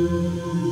Música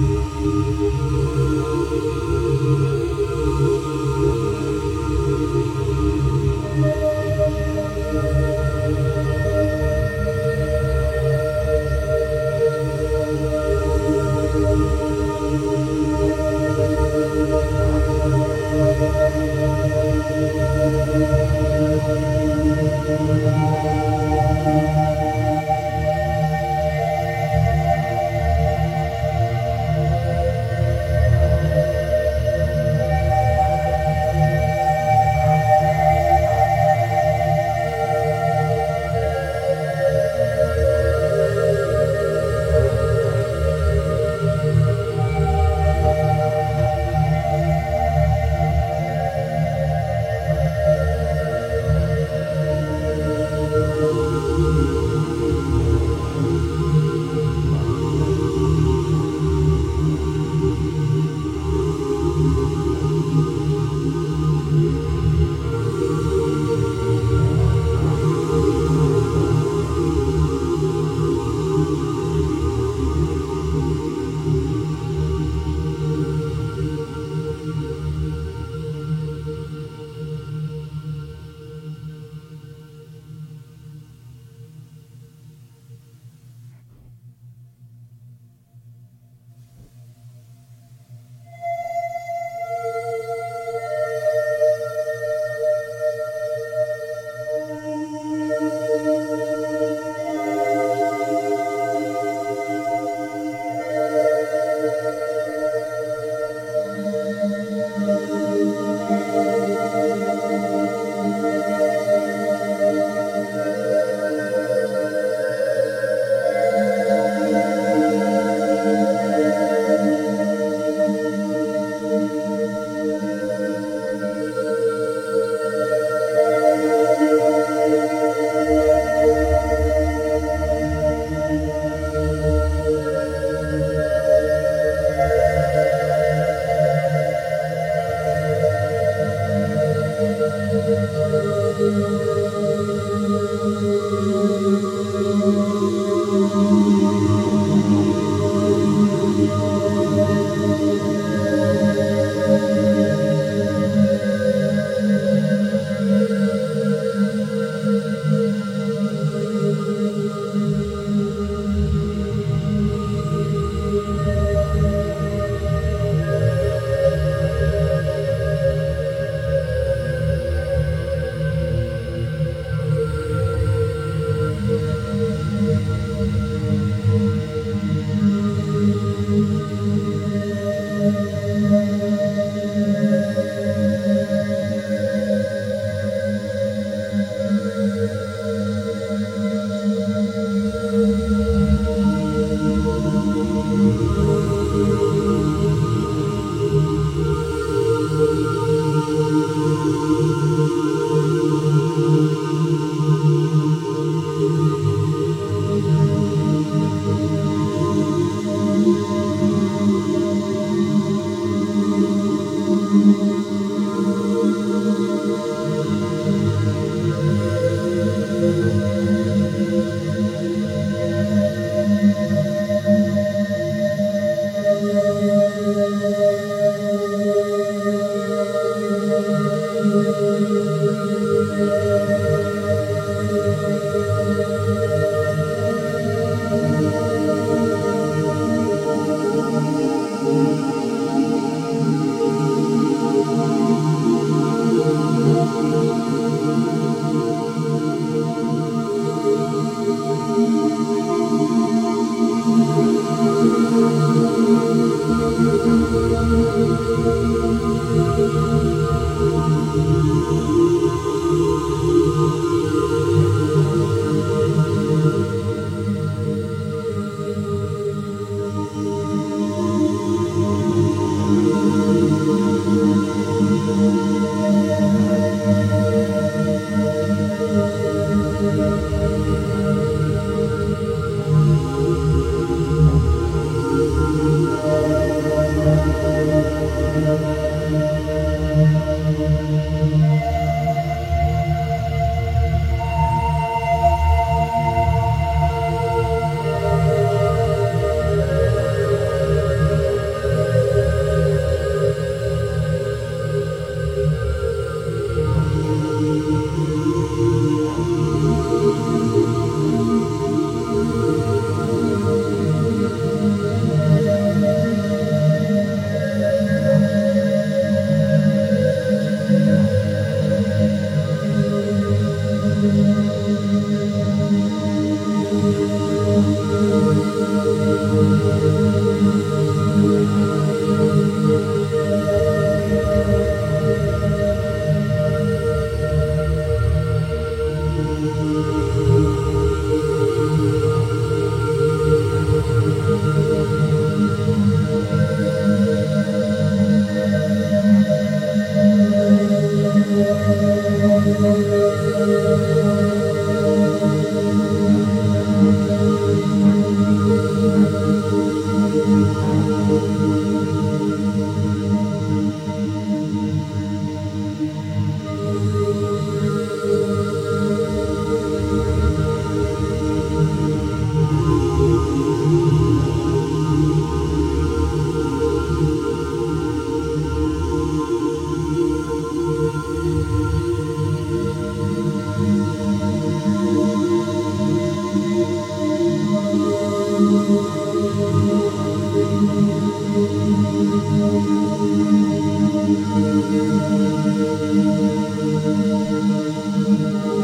Thank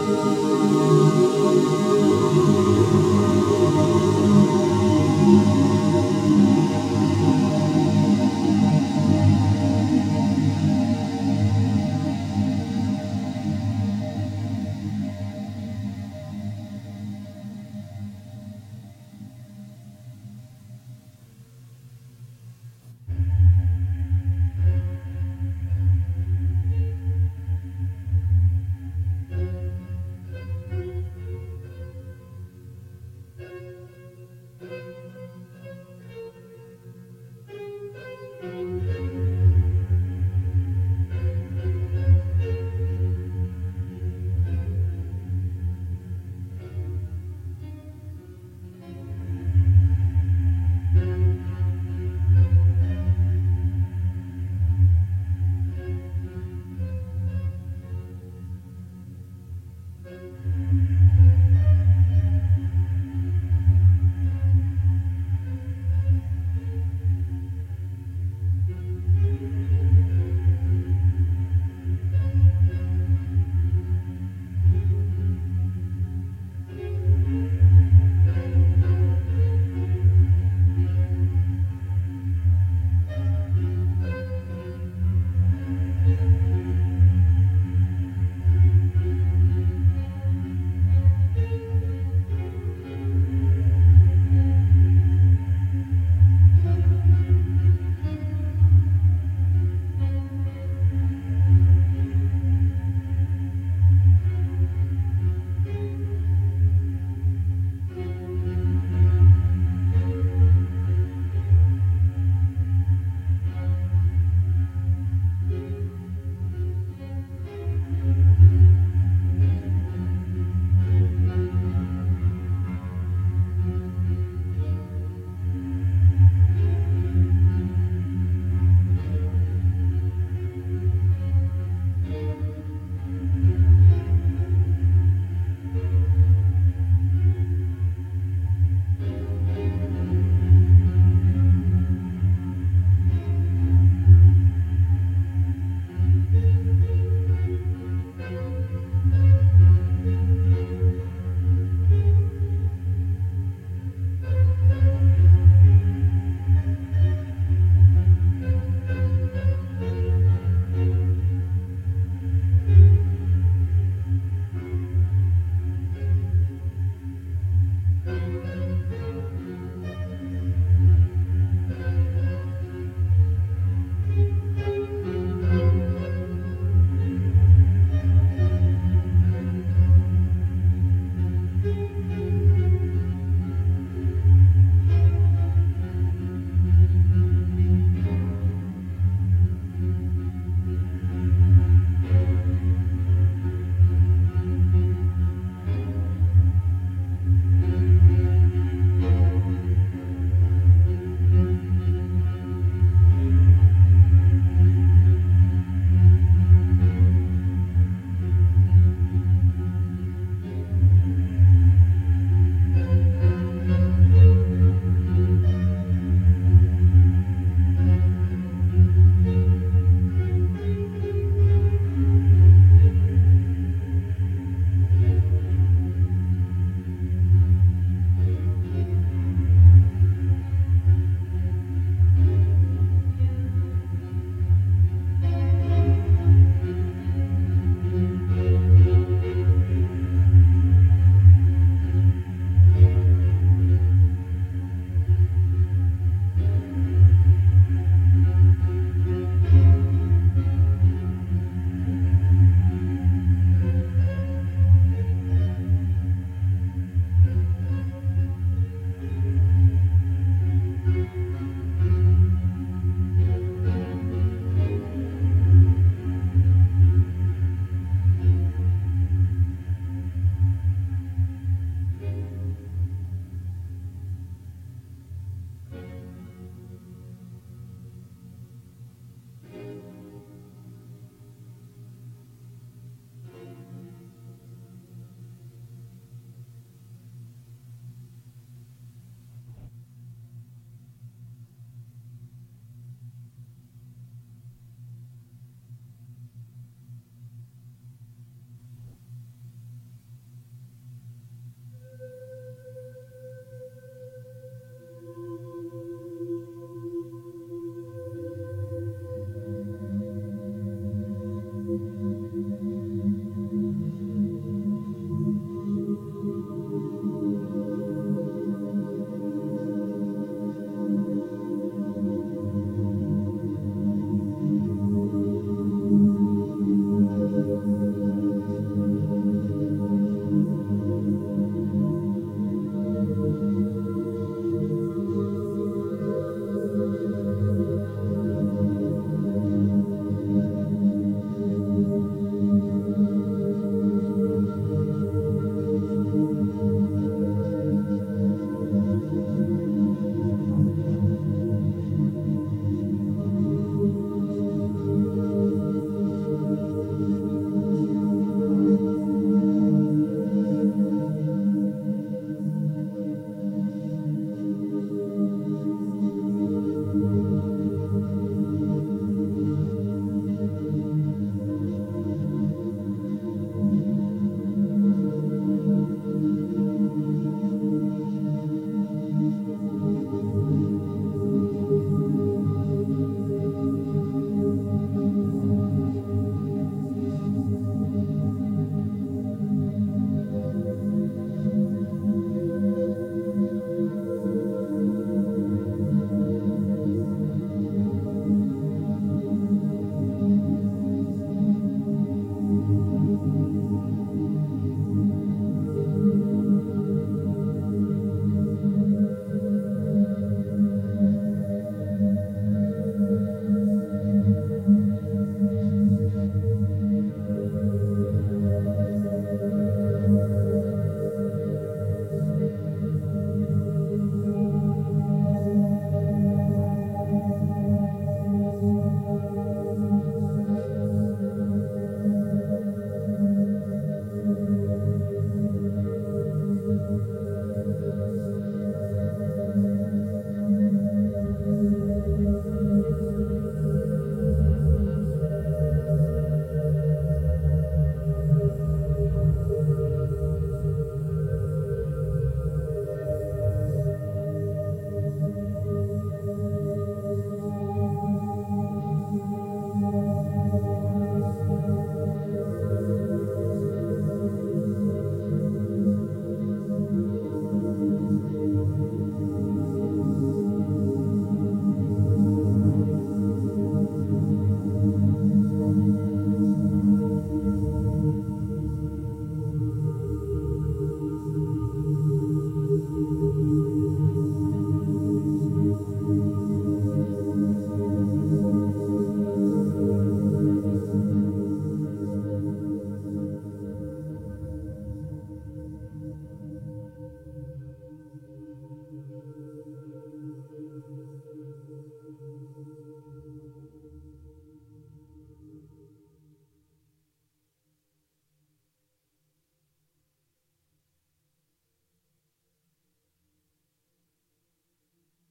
Música